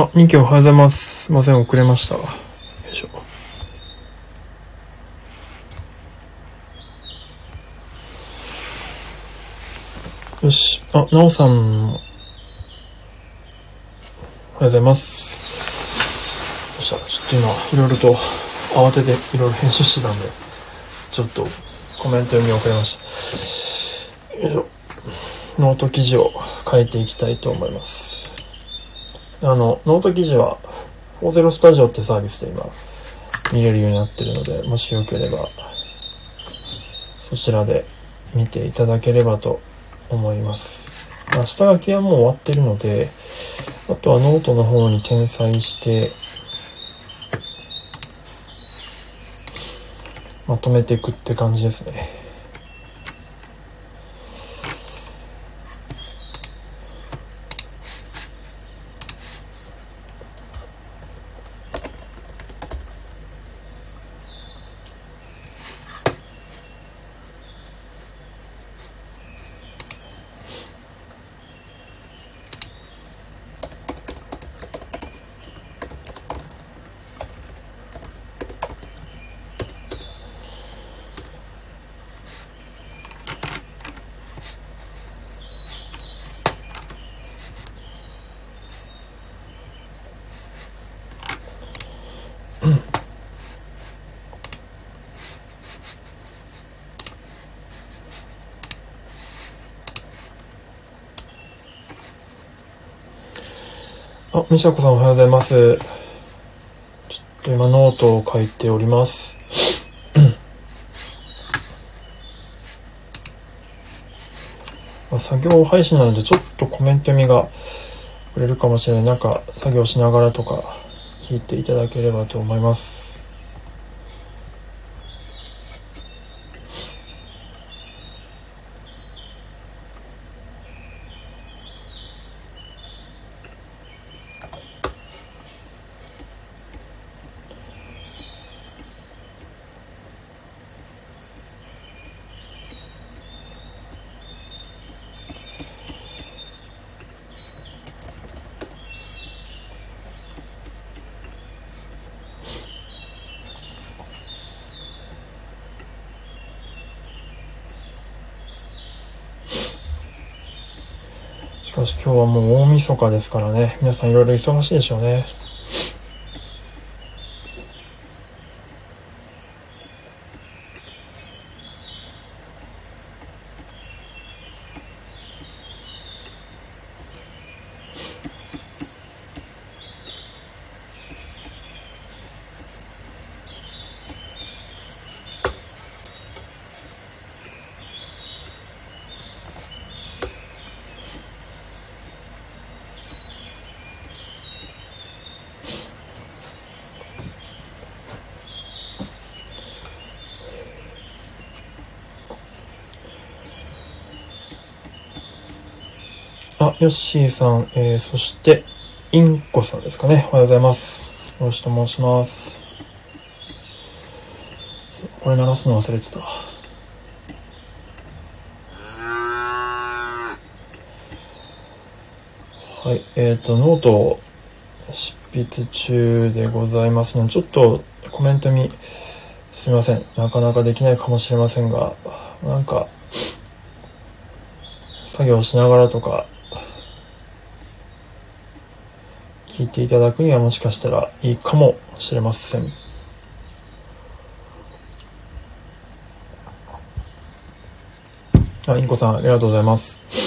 あ、2期おはようございます。すいません、遅れました。よいしょ。よし。あ、なおさんも、おはようございます。よっしゃ、ちょっと今、いろいろと慌てていろいろ編集してたんで、ちょっとコメント読み遅れました。よいしょ。ノート記事を書いていきたいと思います。あの、ノート記事は、40スタジオってサービスで今、見れるようになってるので、もしよければ、そちらで見ていただければと思います。まあ下書きはもう終わってるので、あとはノートの方に転載して、まとめていくって感じですね。あ、みしゃこさんおはようございます。ちょっと今ノートを書いております。まあ作業配信なのでちょっとコメント読みが触れるかもしれない。なんか作業しながらとか聞いていただければと思います。今日はもう大晦日ですからね。皆さんいろいろ忙しいでしょうね。ヨッシーさん、えー、そして、インコさんですかね。おはようございます。よろしくと申します。これ鳴らすの忘れてた。はい、えっ、ー、と、ノートを執筆中でございますので、ちょっとコメントにすみません。なかなかできないかもしれませんが、なんか、作業しながらとか、聞いていただくにはもしかしたらいいかもしれません。あ、インコさん、ありがとうございます。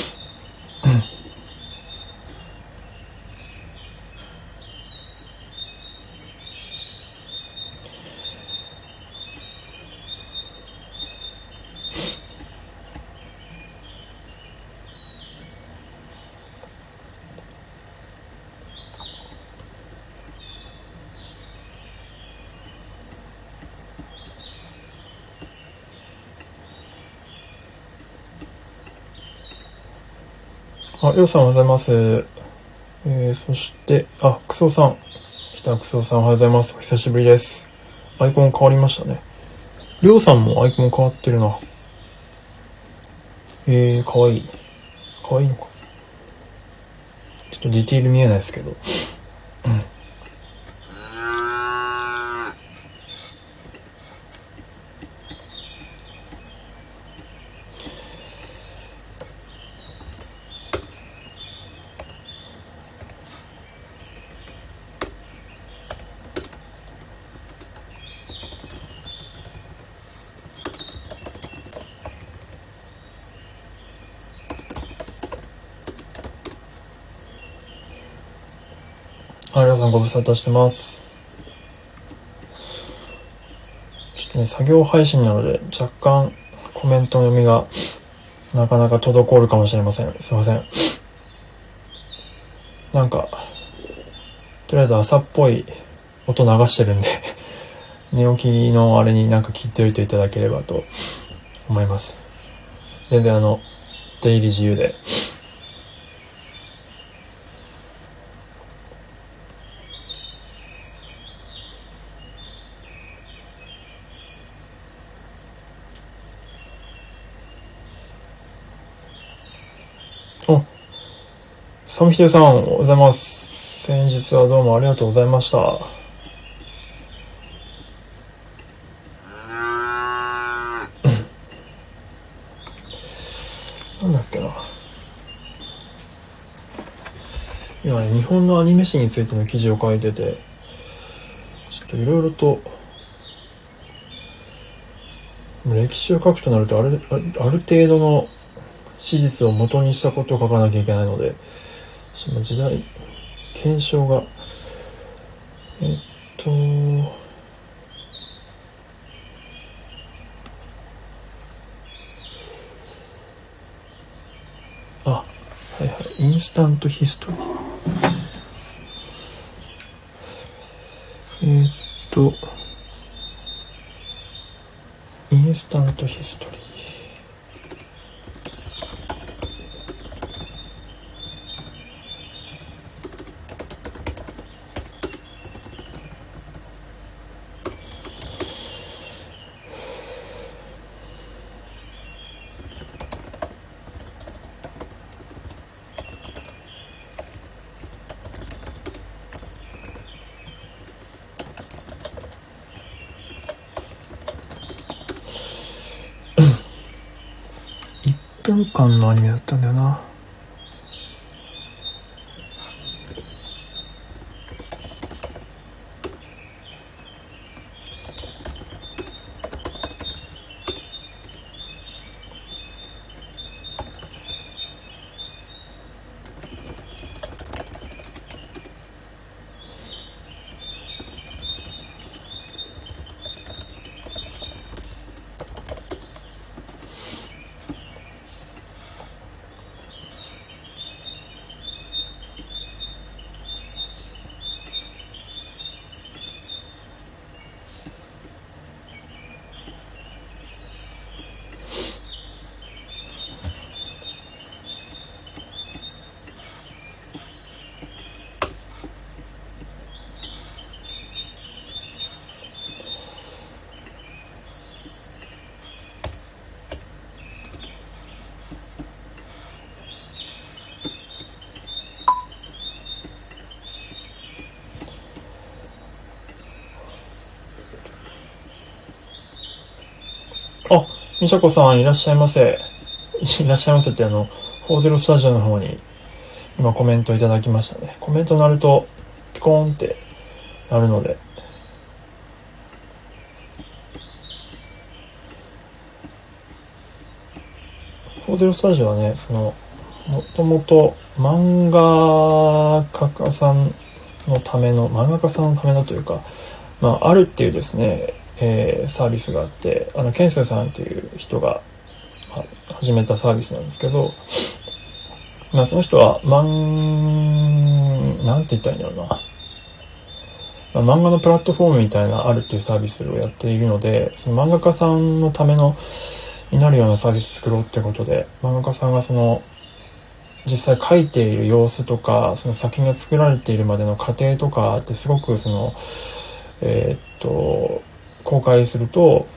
りょうさんおはようございます。えー、そして、あ、くそさん。来たクソさんおはようございます。お久しぶりです。アイコン変わりましたね。りょうさんもアイコン変わってるな。えー、かわいい。かわいいのか。ちょっとディティール見えないですけど。んご無沙汰してます。ちょっとね、作業配信なので、若干コメント読みがなかなか滞るかもしれません。すいません。なんか、とりあえず朝っぽい音流してるんで 寝起きのあれになんか聞いておいていただければと思います。全然あの、出入り自由で。お、サムヒデさん、おはようございます。先日はどうもありがとうございました。なんだっけな今ね、日本のアニメ史についての記事を書いてて、ちょっといろいろと、歴史を書くとなるとある、ある程度の史実を元にしたことを書かなきゃいけないので、その時代、検証が、えっと、あ、はいはい、インスタントヒストリー。え、っと、インスタントヒストリー。分間のアニメだったんだよなみしゃこさんいらっしゃいませ。いらっしゃいませってあの、40スタジオの方に今コメントいただきましたね。コメント鳴るとピコーンってなるので。40スタジオはね、その、もともと漫画家さんのための、漫画家さんのためのというか、まあ、あるっていうですね、えー、サービスがあって、あの、ケンセさんっていう人が、まあ、始めたサービスなんですけど、まあ、その人は、漫、なんて言ったらいいんだろうな。まあ、漫画のプラットフォームみたいなあるっていうサービスをやっているので、その漫画家さんのための、になるようなサービス作ろうってことで、漫画家さんがその、実際書いている様子とか、その作品が作られているまでの過程とかってすごくその、えー、っと、公開すると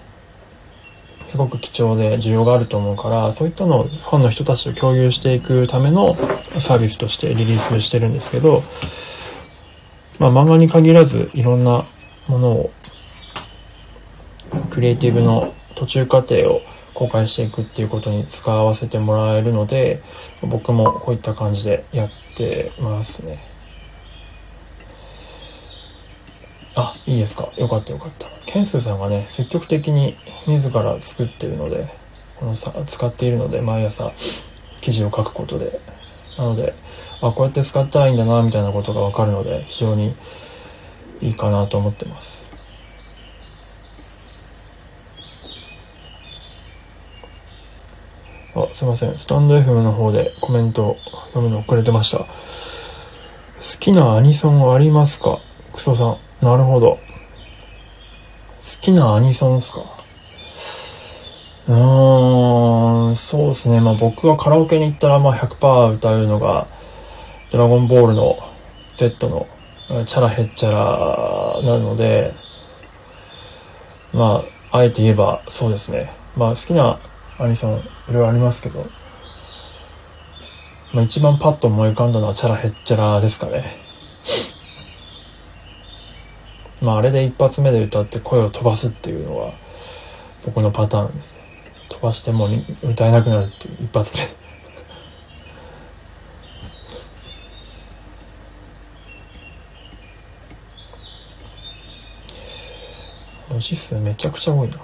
すごく貴重で需要があると思うからそういったのをファンの人たちと共有していくためのサービスとしてリリースしてるんですけど、まあ、漫画に限らずいろんなものをクリエイティブの途中過程を公開していくっていうことに使わせてもらえるので僕もこういった感じでやってますね。あ、いいですか。よかったよかった。ケンスーさんがね、積極的に自ら作っているので、このさ、使っているので、毎朝記事を書くことで、なので、あ、こうやって使ったらいいんだな、みたいなことがわかるので、非常にいいかなと思ってます。あ、すいません。スタンド FM の方でコメント読むの遅れてました。好きなアニソンありますか？クソさん。なるほど。好きなアニソンっすか？うーん、そうですね。まあ僕はカラオケに行ったらまあ100%歌うのが、ドラゴンボールの Z のチャラヘッチャラなので、まあ、あえて言えばそうですね。まあ好きなアニソンいろいろありますけど、まあ一番パッと思い浮かんだのはチャラヘッチャラですかね。まああれで一発目で歌って声を飛ばすっていうのは僕のパターンです。飛ばしても歌えなくなるっていう一発目で。文字数めちゃくちゃ多いな。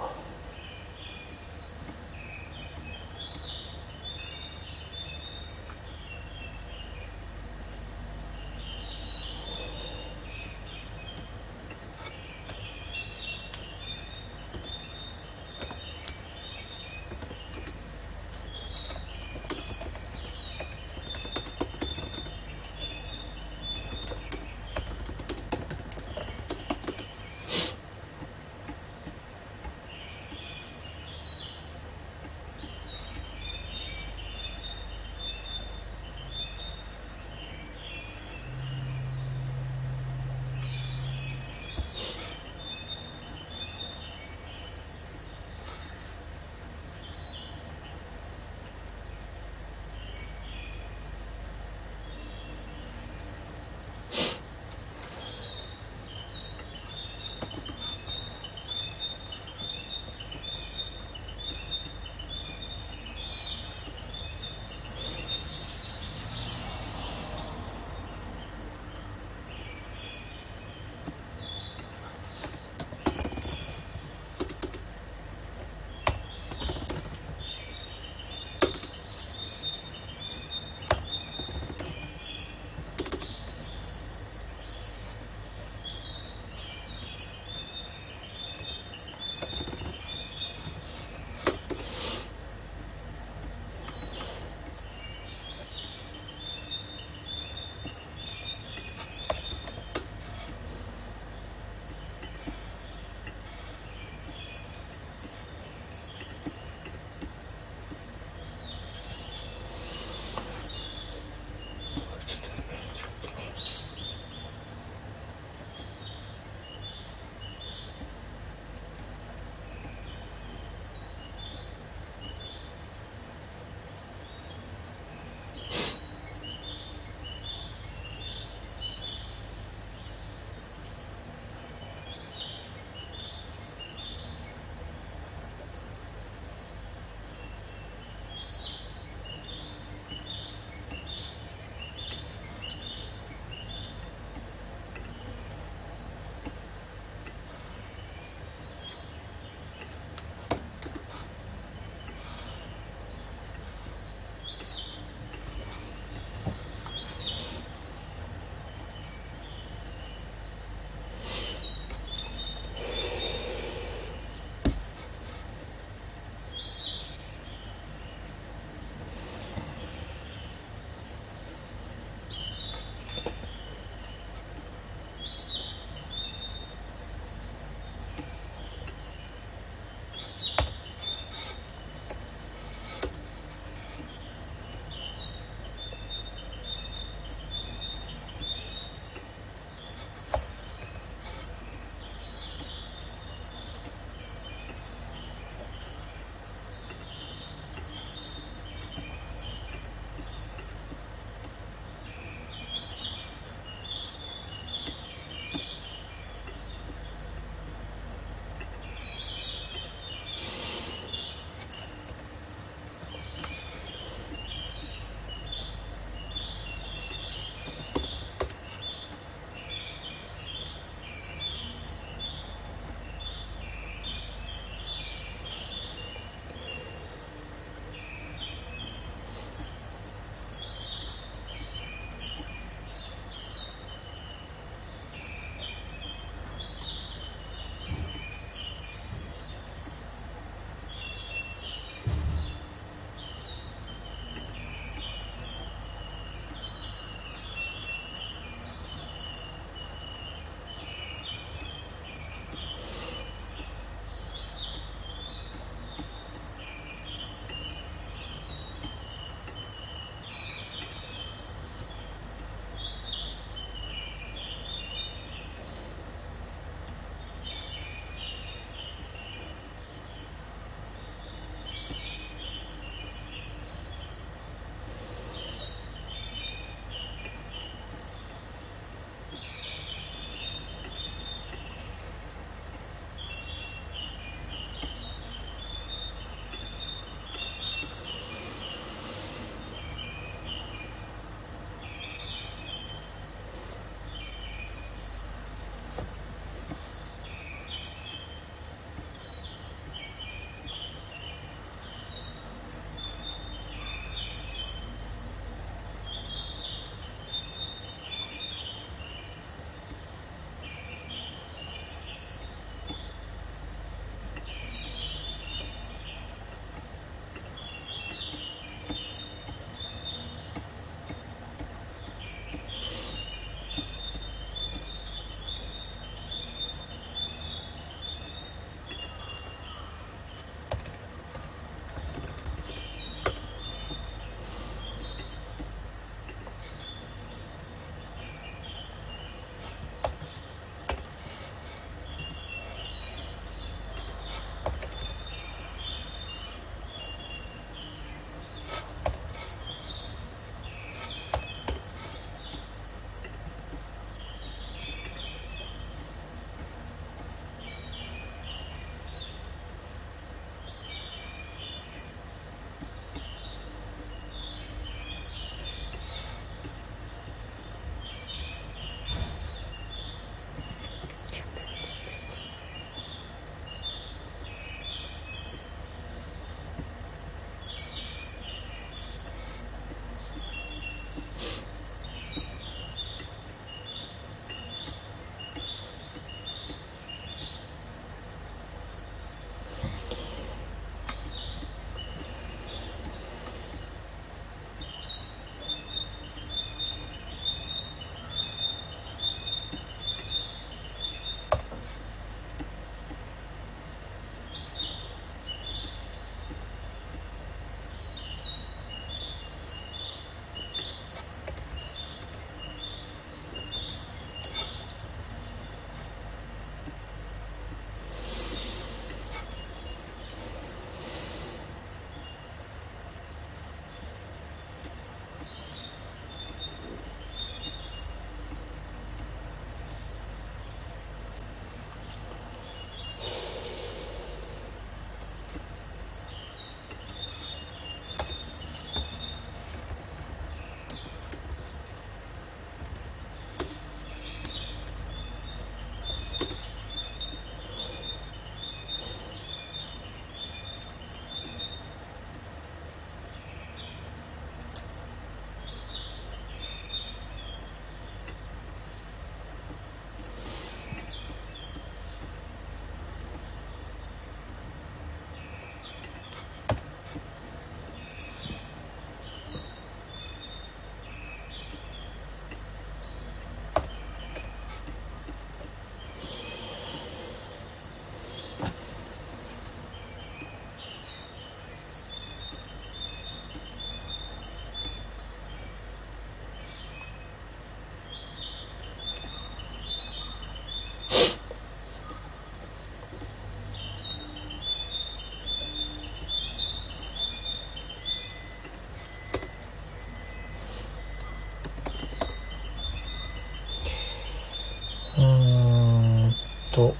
と。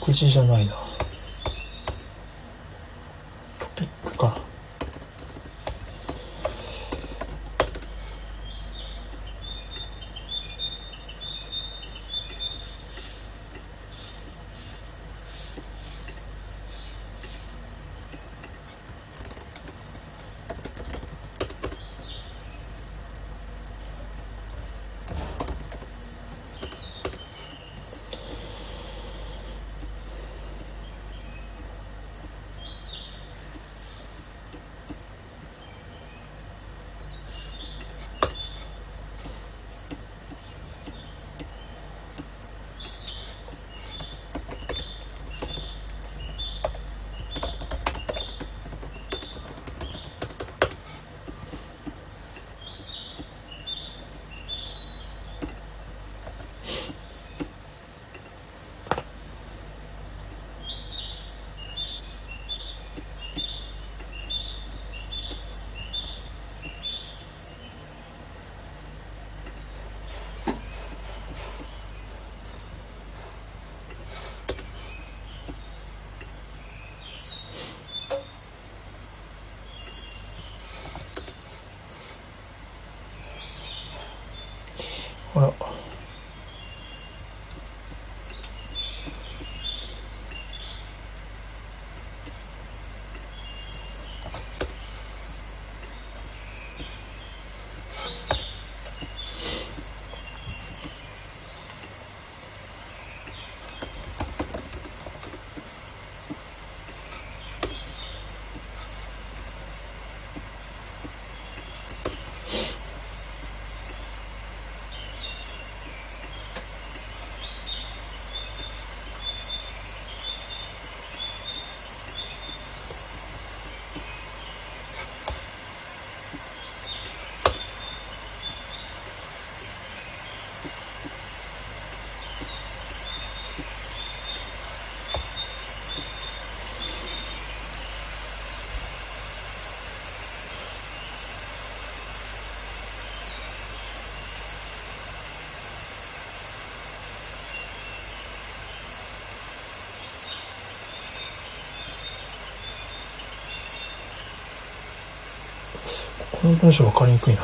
告示じゃないな。この文章分かりにくいな。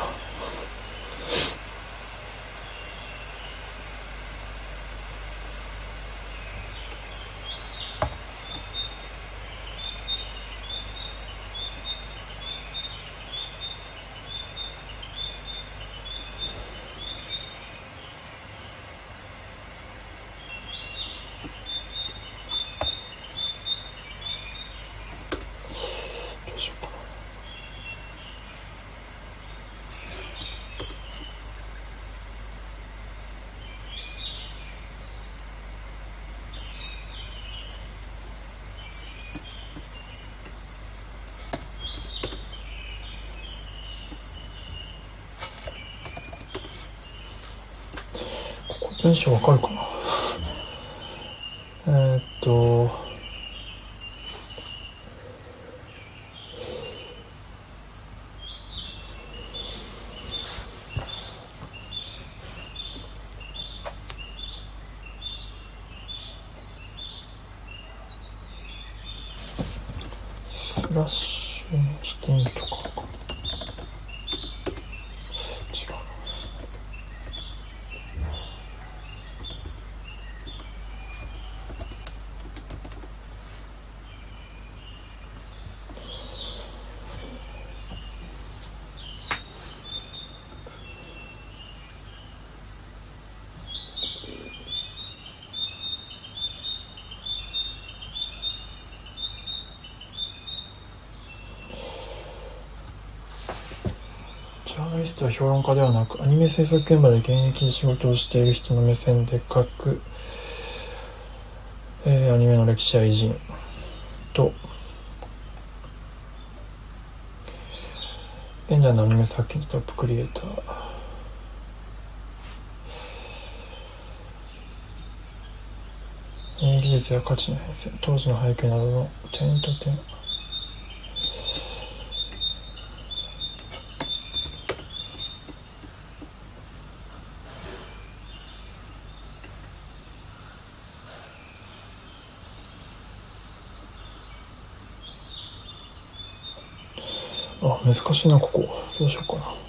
ここ文章わかる。かえーっとスラッシュにしてみるとかか違うなジャーナリストは評論家ではなくアニメ制作現場で現役で仕事をしている人の目線で書く、えーアニメの歴史や偉人と現在のアニメ作品のトップクリエイター。演技術や価値の変遷当時の背景などの点と点あ難しいなここ。どうしようかな。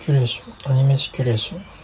キュレーションアニメシキュレーション。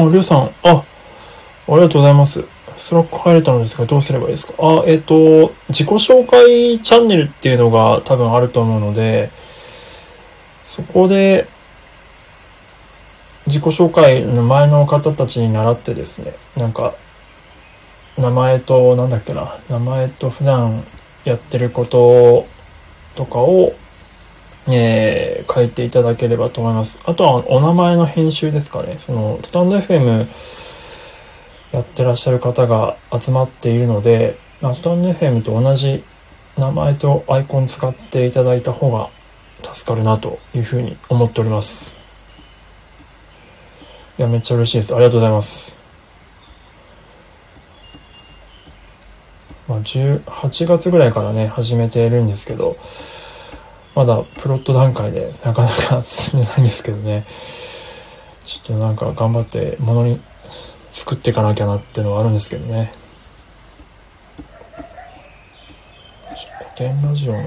あ、りゅうさん、あ、ありがとうございます。 Slack 入れたのですが、どうすればいいですか？あ、えっ、と、自己紹介チャンネルっていうのが多分あると思うので、そこで、自己紹介の前の方たちに習ってですね、なんか、名前と、なんだっけな、名前と普段やってることとかを、えー書いていただければと思います。あとは、お名前の編集ですかね。その、 stand.fm やってらっしゃる方が集まっているので、まあ、スタンド FM と同じ名前とアイコン使っていただいた方が助かるなというふうに思っております。いや、めっちゃ嬉しいです。ありがとうございます。まあ、18月ぐらいからね、始めているんですけど、まだプロット段階でなかなか進めないんですけどね、ちょっとなんか頑張ってものに作っていかなきゃなっていうのはあるんですけどね。古典ラジオのオ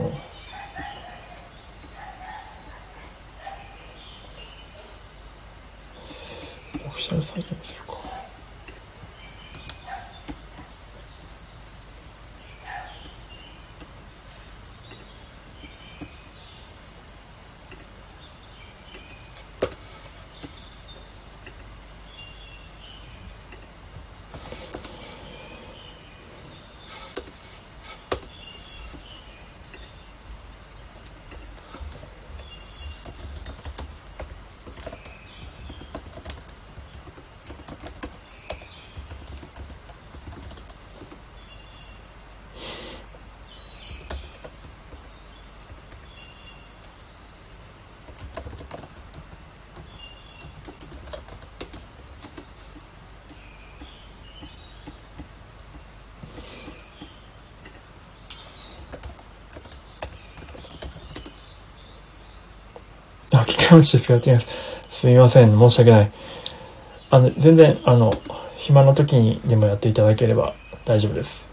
フィシャルサイトにするか。あ、機械音痴使っています。すみません。申し訳ない。あの、全然、あの、暇な時にでもやっていただければ大丈夫です。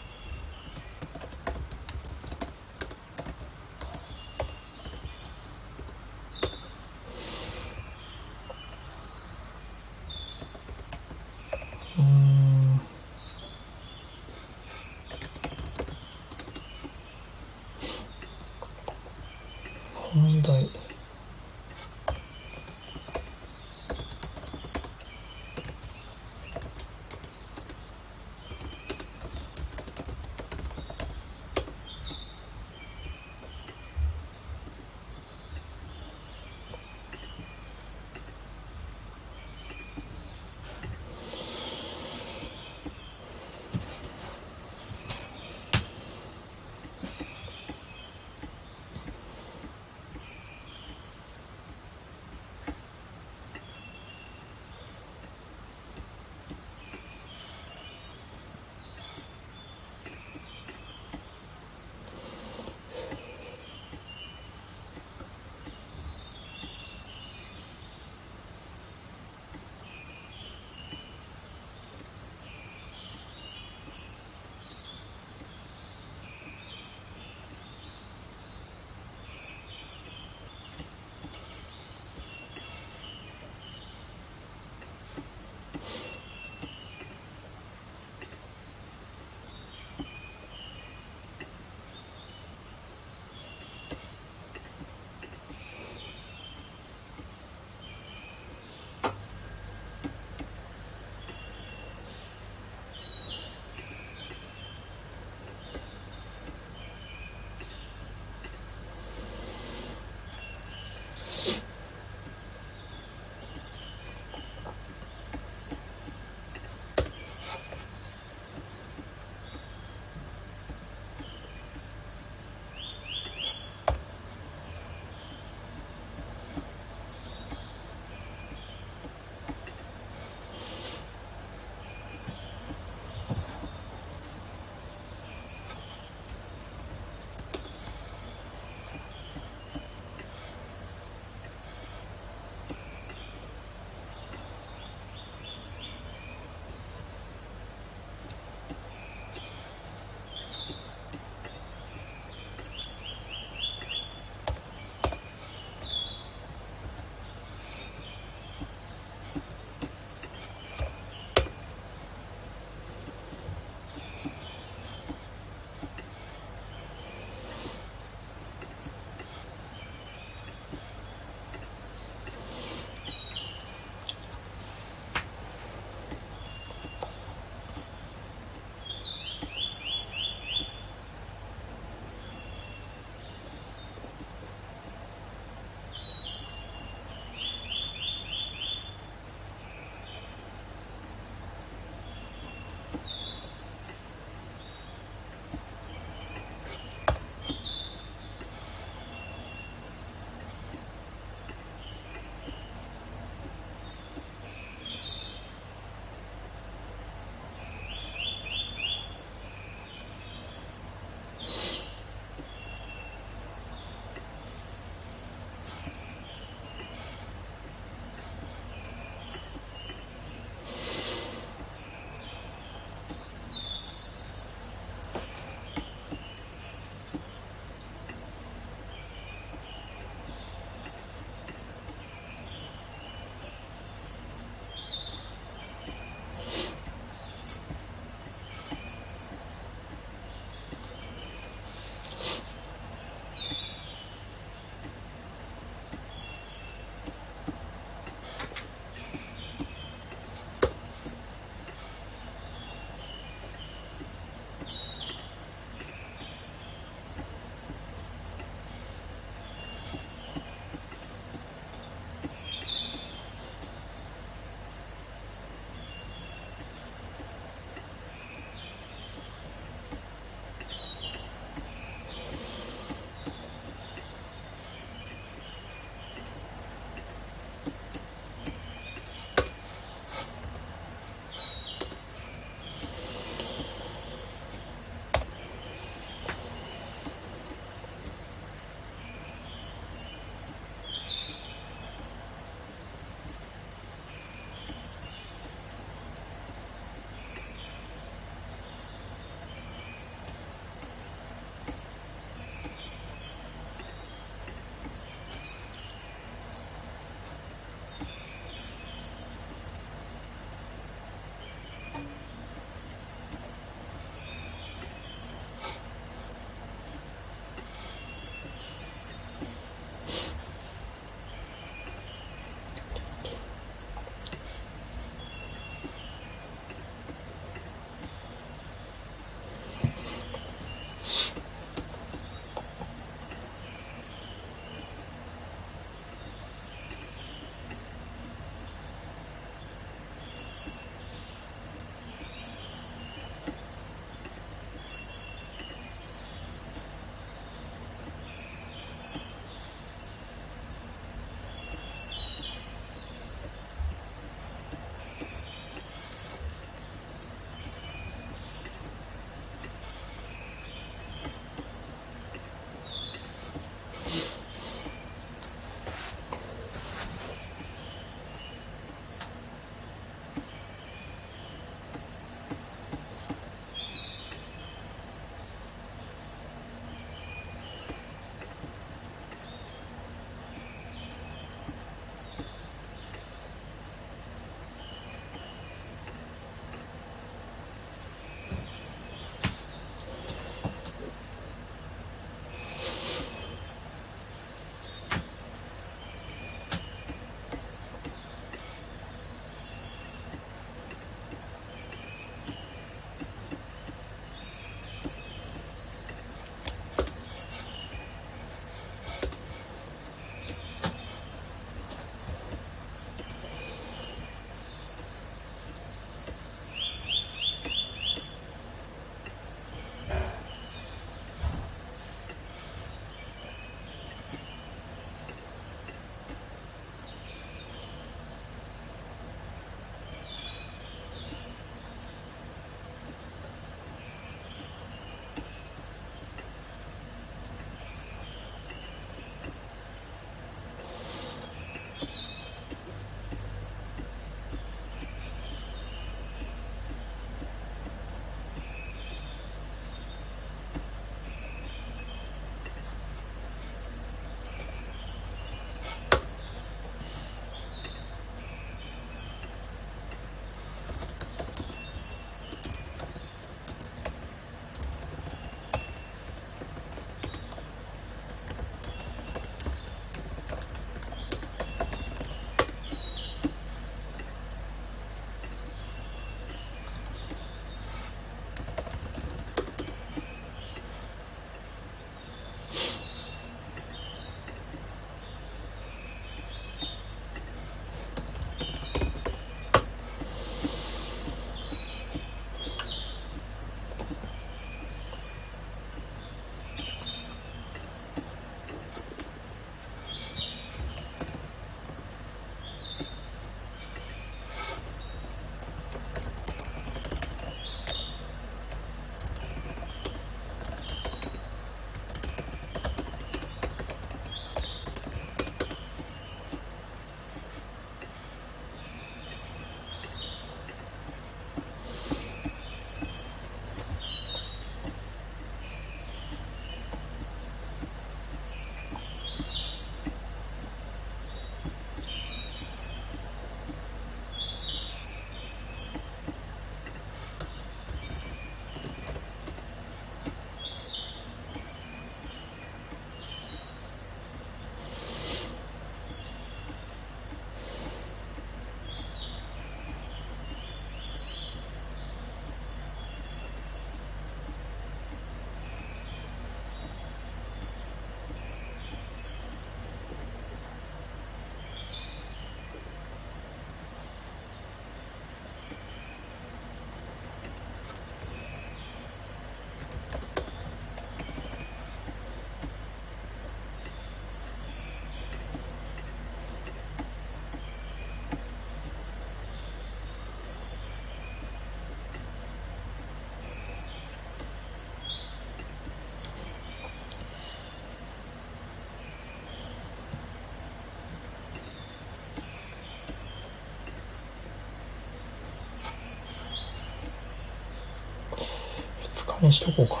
こにしとこうかな。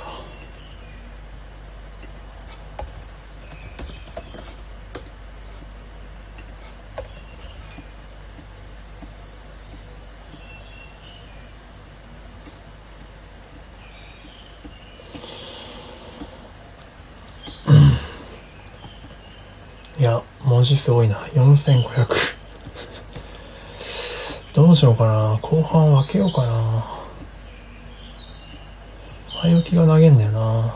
いや、文字すごいな。4500。どうしようかな。後半分けようかな。気が投げんだよな。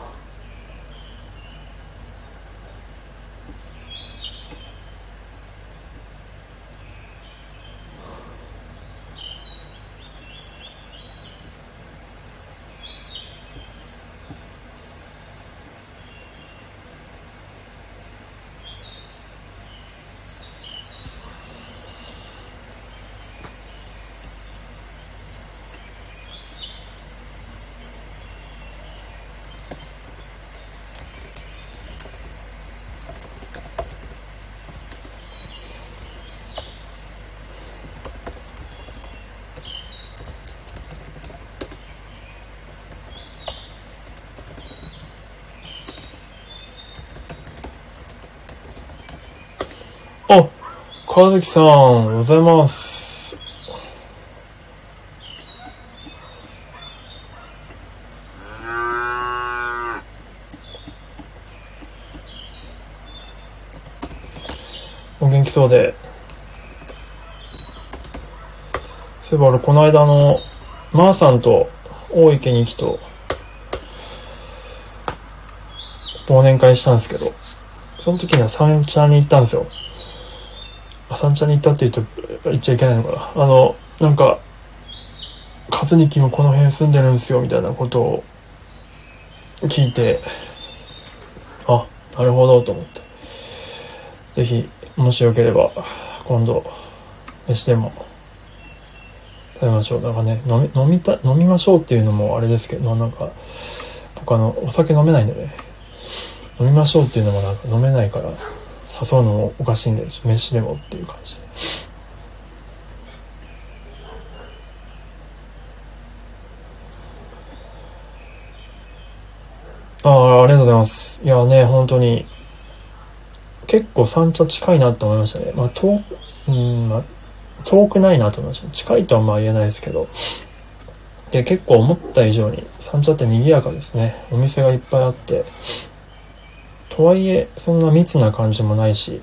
あ、川崎さん、おはようございます。お元気そうで。そういえば俺、この間あの、まー、さんと大池にきと、忘年会したんですけど、その時には三茶に行ったんですよ。あ三茶に行ったって言うと言っちゃいけないのかな。あの、なんか、和樹もこの辺住んでるんですよ、みたいなことを聞いて、あ、なるほど、と思って。ぜひ、もしよければ、今度、飯でも、食べましょう。なんかね、飲み、飲みた、飲みましょうっていうのもあれですけど、なんか、僕あの、お酒飲めないんでね、飲みましょうっていうのもなんか飲めないから、誘うのもおかしいんで、飯でもっていう感じで。ああ、ありがとうございます。いやね、本当に、結構三茶近いなって思いましたね。まあ、遠、うん、まあ、遠くないなと思いました。近いとはまあ言えないですけど。で、結構思った以上に、三茶って賑やかですね。お店がいっぱいあって。とはいえ、そんな密な感じもないし、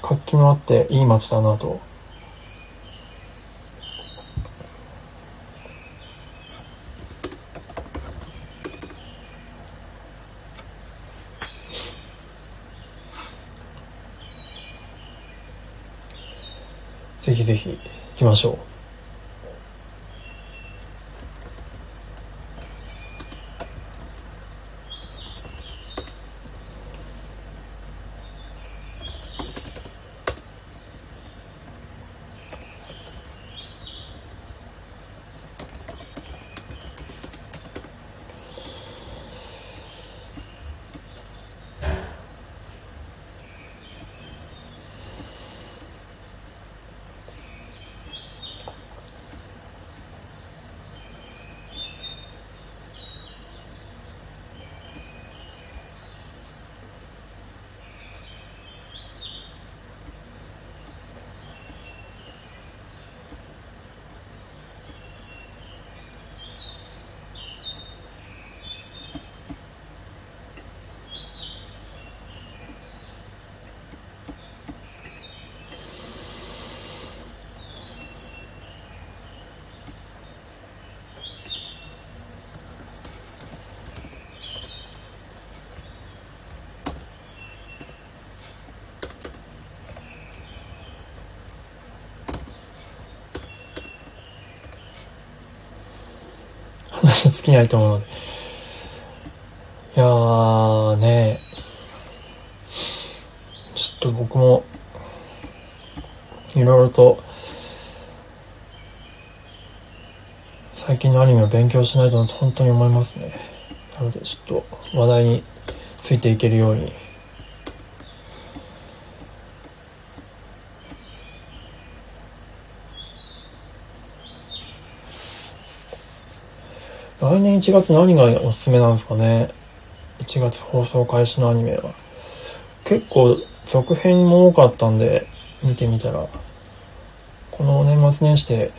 活気もあっていい街だなと。ぜひぜひ行きましょう。話尽きないと思うので。いやーねちょっと僕も、いろいろと、最近のアニメを勉強しないと本当に思いますね。なのでちょっと話題についていけるように。来年1月何がおすすめなんですかね。1月放送開始のアニメは。結構続編も多かったんで、見てみたら、この年末年始で、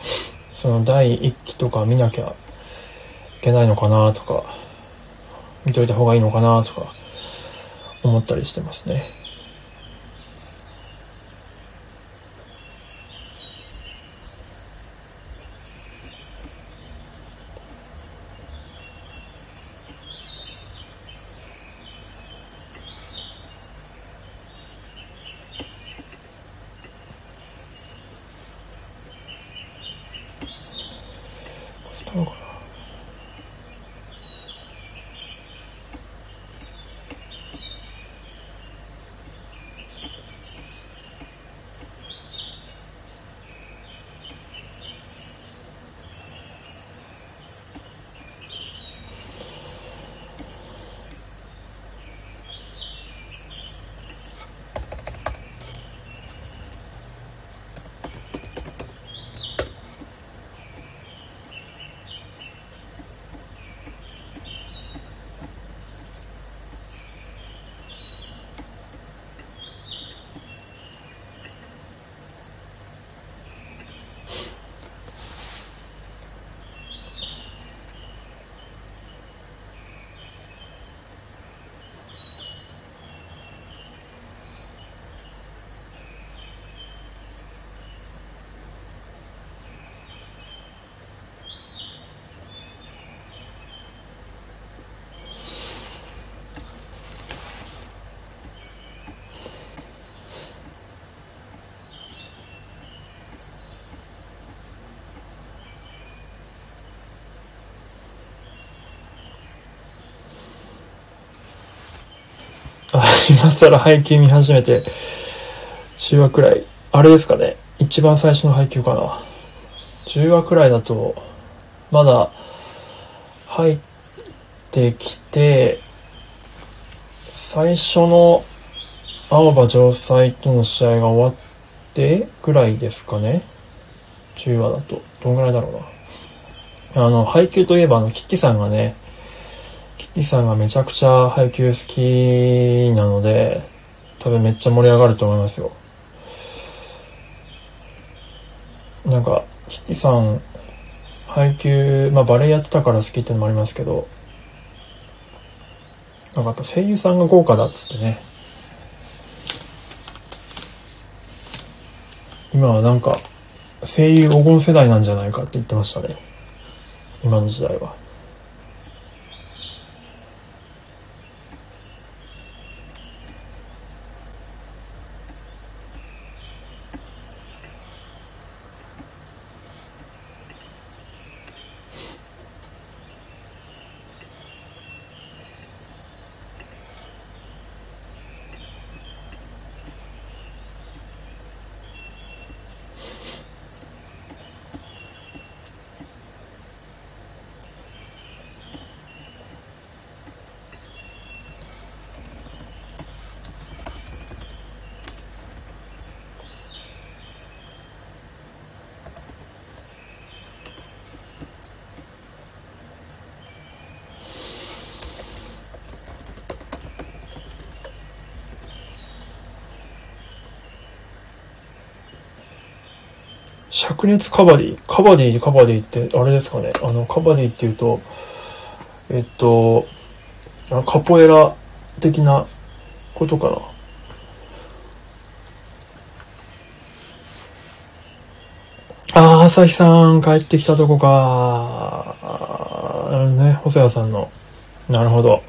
その第1期とか見なきゃいけないのかなとか、見といた方がいいのかなとか、思ったりしてますね。今更配給見始めて、10話くらい。あれですかね。一番最初の配給かな。10話くらいだと、まだ、入ってきて、最初の青葉城西との試合が終わってぐらいですかね。10話だと。どんぐらいだろうな。あの、配給といえば、あの、キッキさんがね、キッキさんがめちゃくちゃ配給好きなので、多分めっちゃ盛り上がると思いますよ。なんか、キッキさん、配給、まあバレエやってたから好きってのもありますけど、なんかやっぱ声優さんが豪華だっつってね。今はなんか、声優黄金世代なんじゃないかって言ってましたね。今の時代は。灼熱カバディ？カバディカバディってあれですかねあのカバディっていうとえっとカポエラ的なことかなああ、朝日さん帰ってきたとこか。あね、細谷さんの。なるほど。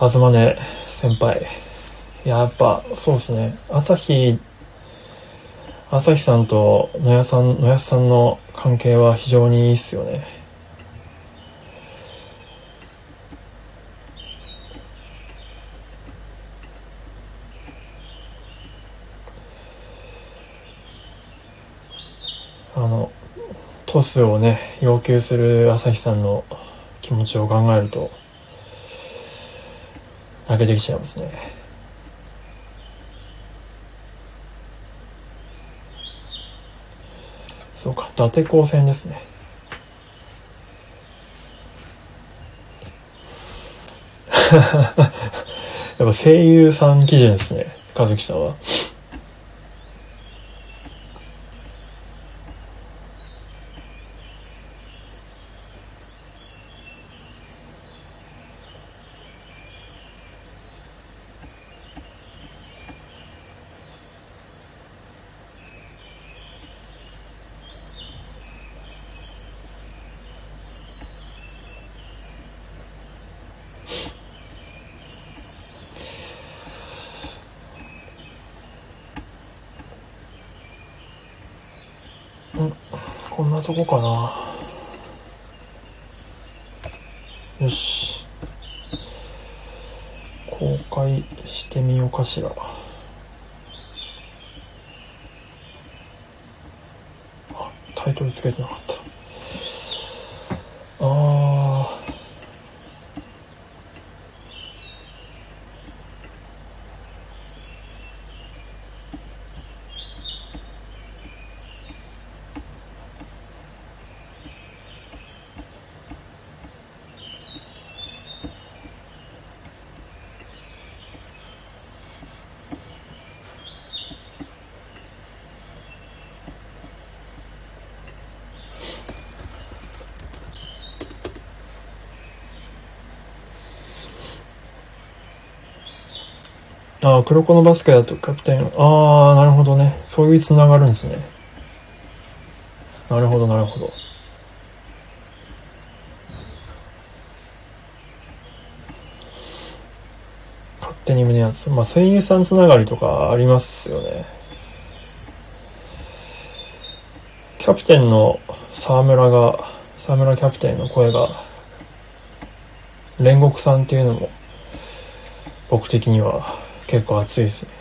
東根先輩。やっぱ、そうですね。朝日朝日さんと野谷さん野谷さんの関係は非常にいいっすよね。あのトスをね要求する朝日さんの気持ちを考えると泣けてきちゃいますね。伊達光線ですね やっぱ声優さん基準ですね、和樹さんは。こかな。よし。公開してみようかしら。あタイトルつけてなかった。ああ、黒子のバスケだとキャプテン。ああ、なるほどね。そういうつながるんですね。なるほど、なるほど。勝手に胸熱。まあ、声優さんつながりとかありますよね。キャプテンの沢村が、沢村キャプテンの声が、煉獄さんっていうのも、僕的には結構暑いですね。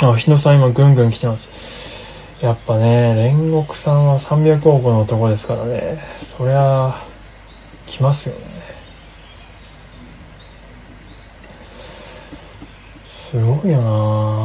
あ、日野さん今ぐんぐん来てます。やっぱね、煉獄さんは300億の男ですからね。そりゃ、来ますよね。すごいよな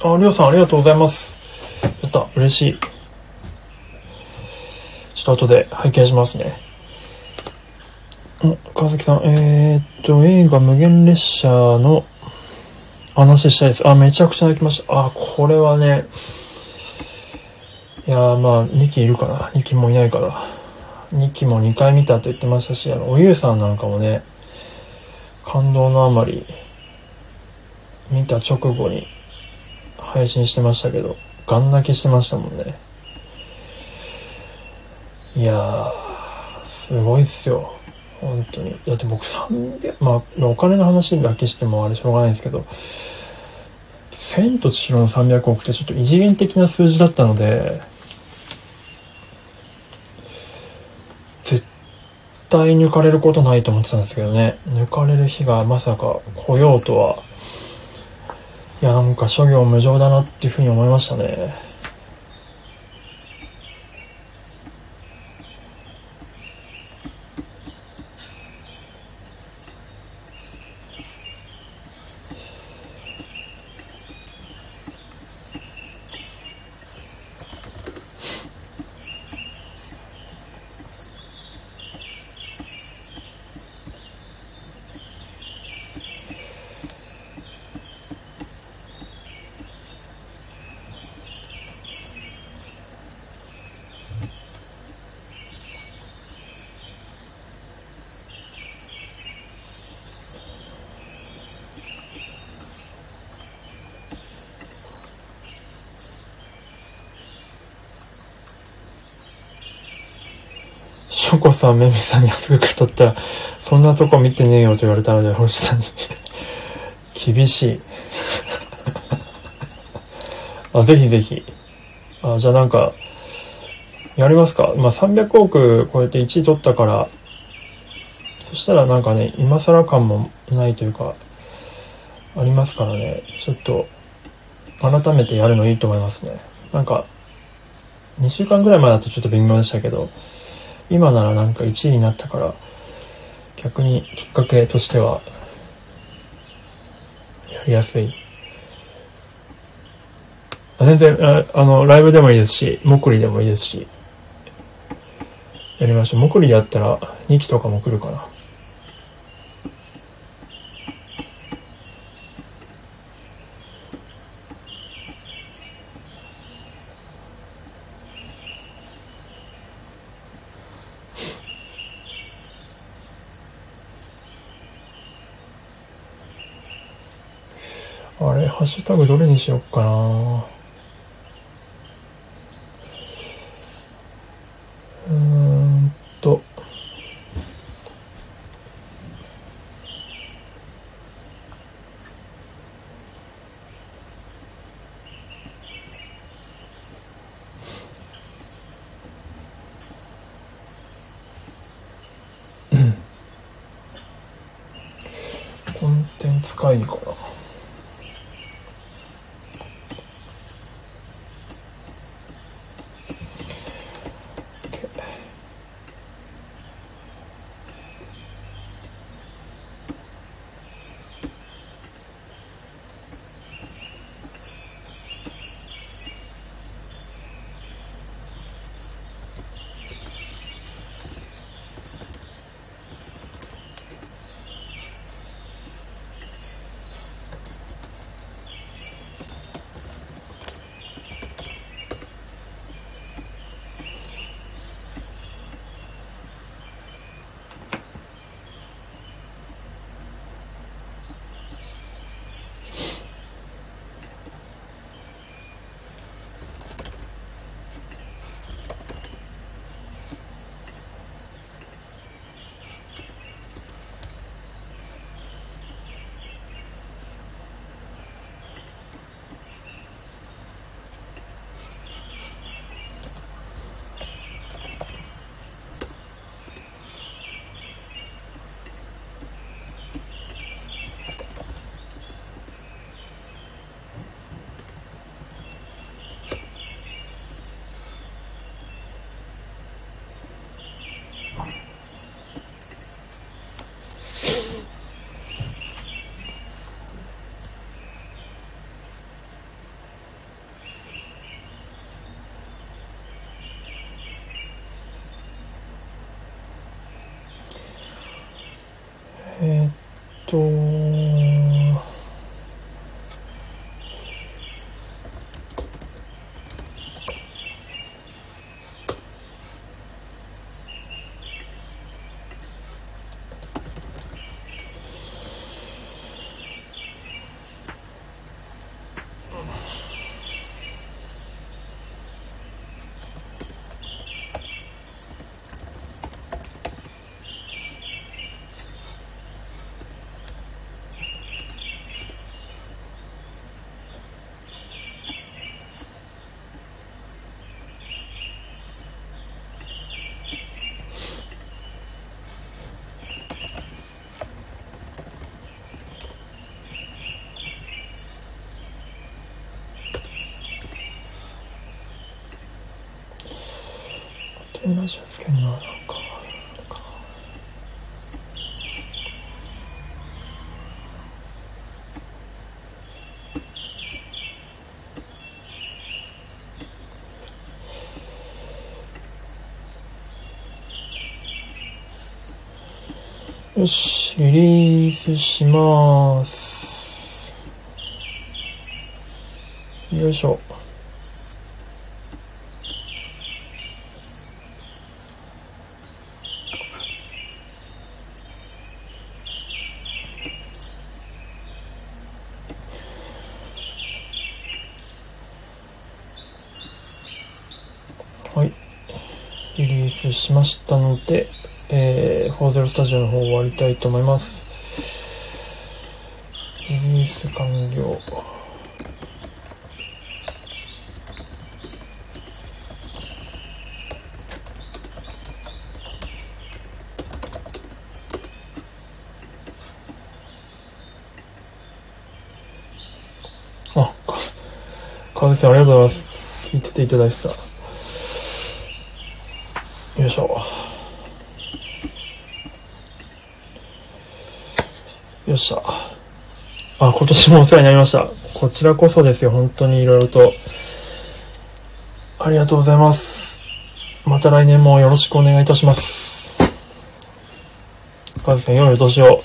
あ、りょうさんありがとうございます。やった、嬉しい。ちょっと後で拝見しますね。ん、川崎さん、えー、っと、映画無限列車の話したいです。あ、めちゃくちゃ泣きました。あ、これはね、いやまあ、2期いるかな。2期もいないから。2期も2回見たと言ってましたし、あの、おゆうさんなんかもね、感動のあまり、見た直後に配信してましたけど、ガン泣きしてましたもんね。いやー、すごいっすよ。本当に。だって僕300、まあ、お金の話だけしてもあれしょうがないですけど、千と千尋の300億ってちょっと異次元的な数字だったので、絶対抜かれることないと思ってたんですけどね。抜かれる日がまさか来ようとは、や、なんか諸行無常だなっていうふうに思いましたね。ショコさん、メミさんに熱く語ったら、そんなとこ見てねえよと言われたので、星さんに 厳しい あ、ぜひぜひ。あ、じゃあなんか、やりますか。まあ、300億超えて1位取ったから、そしたらなんかね、今更感もないというか、ありますからね、ちょっと、改めてやるのいいと思いますね。なんか、2週間ぐらい前だとちょっと微妙でしたけど、今ならなんか1位になったから、逆にきっかけとしては、やりやすい。全然あ、あの、ライブでもいいですし、もくりでもいいですし、やりましょう。もくりやったら2期とかも来るかな。多分、どれにしよっかな。と、ラジオつけんのはなんかよし、リリースします。よいしょ。はい。リリースしましたので、えー、フォーゼロスタジオの方終わりたいと思います。リリース完了。あ、か、川崎さんありがとうございます。聞いてていただいてた。よいしょ。よっしゃ。あ、今年もお世話になりました。こちらこそですよ。本当にいろいろと。ありがとうございます。また来年もよろしくお願いいたします。カズさん、良いお年を。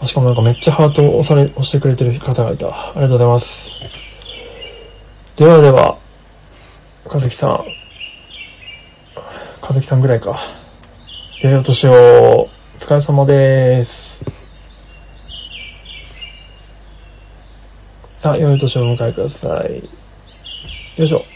あしかもなんかめっちゃハートを押され、押してくれてる方がいた。ありがとうございます。ではでは、かずきさん。かずきさんぐらいか。良いお年を。お疲れ様です。あ、良い年をお迎えください。よいしょ。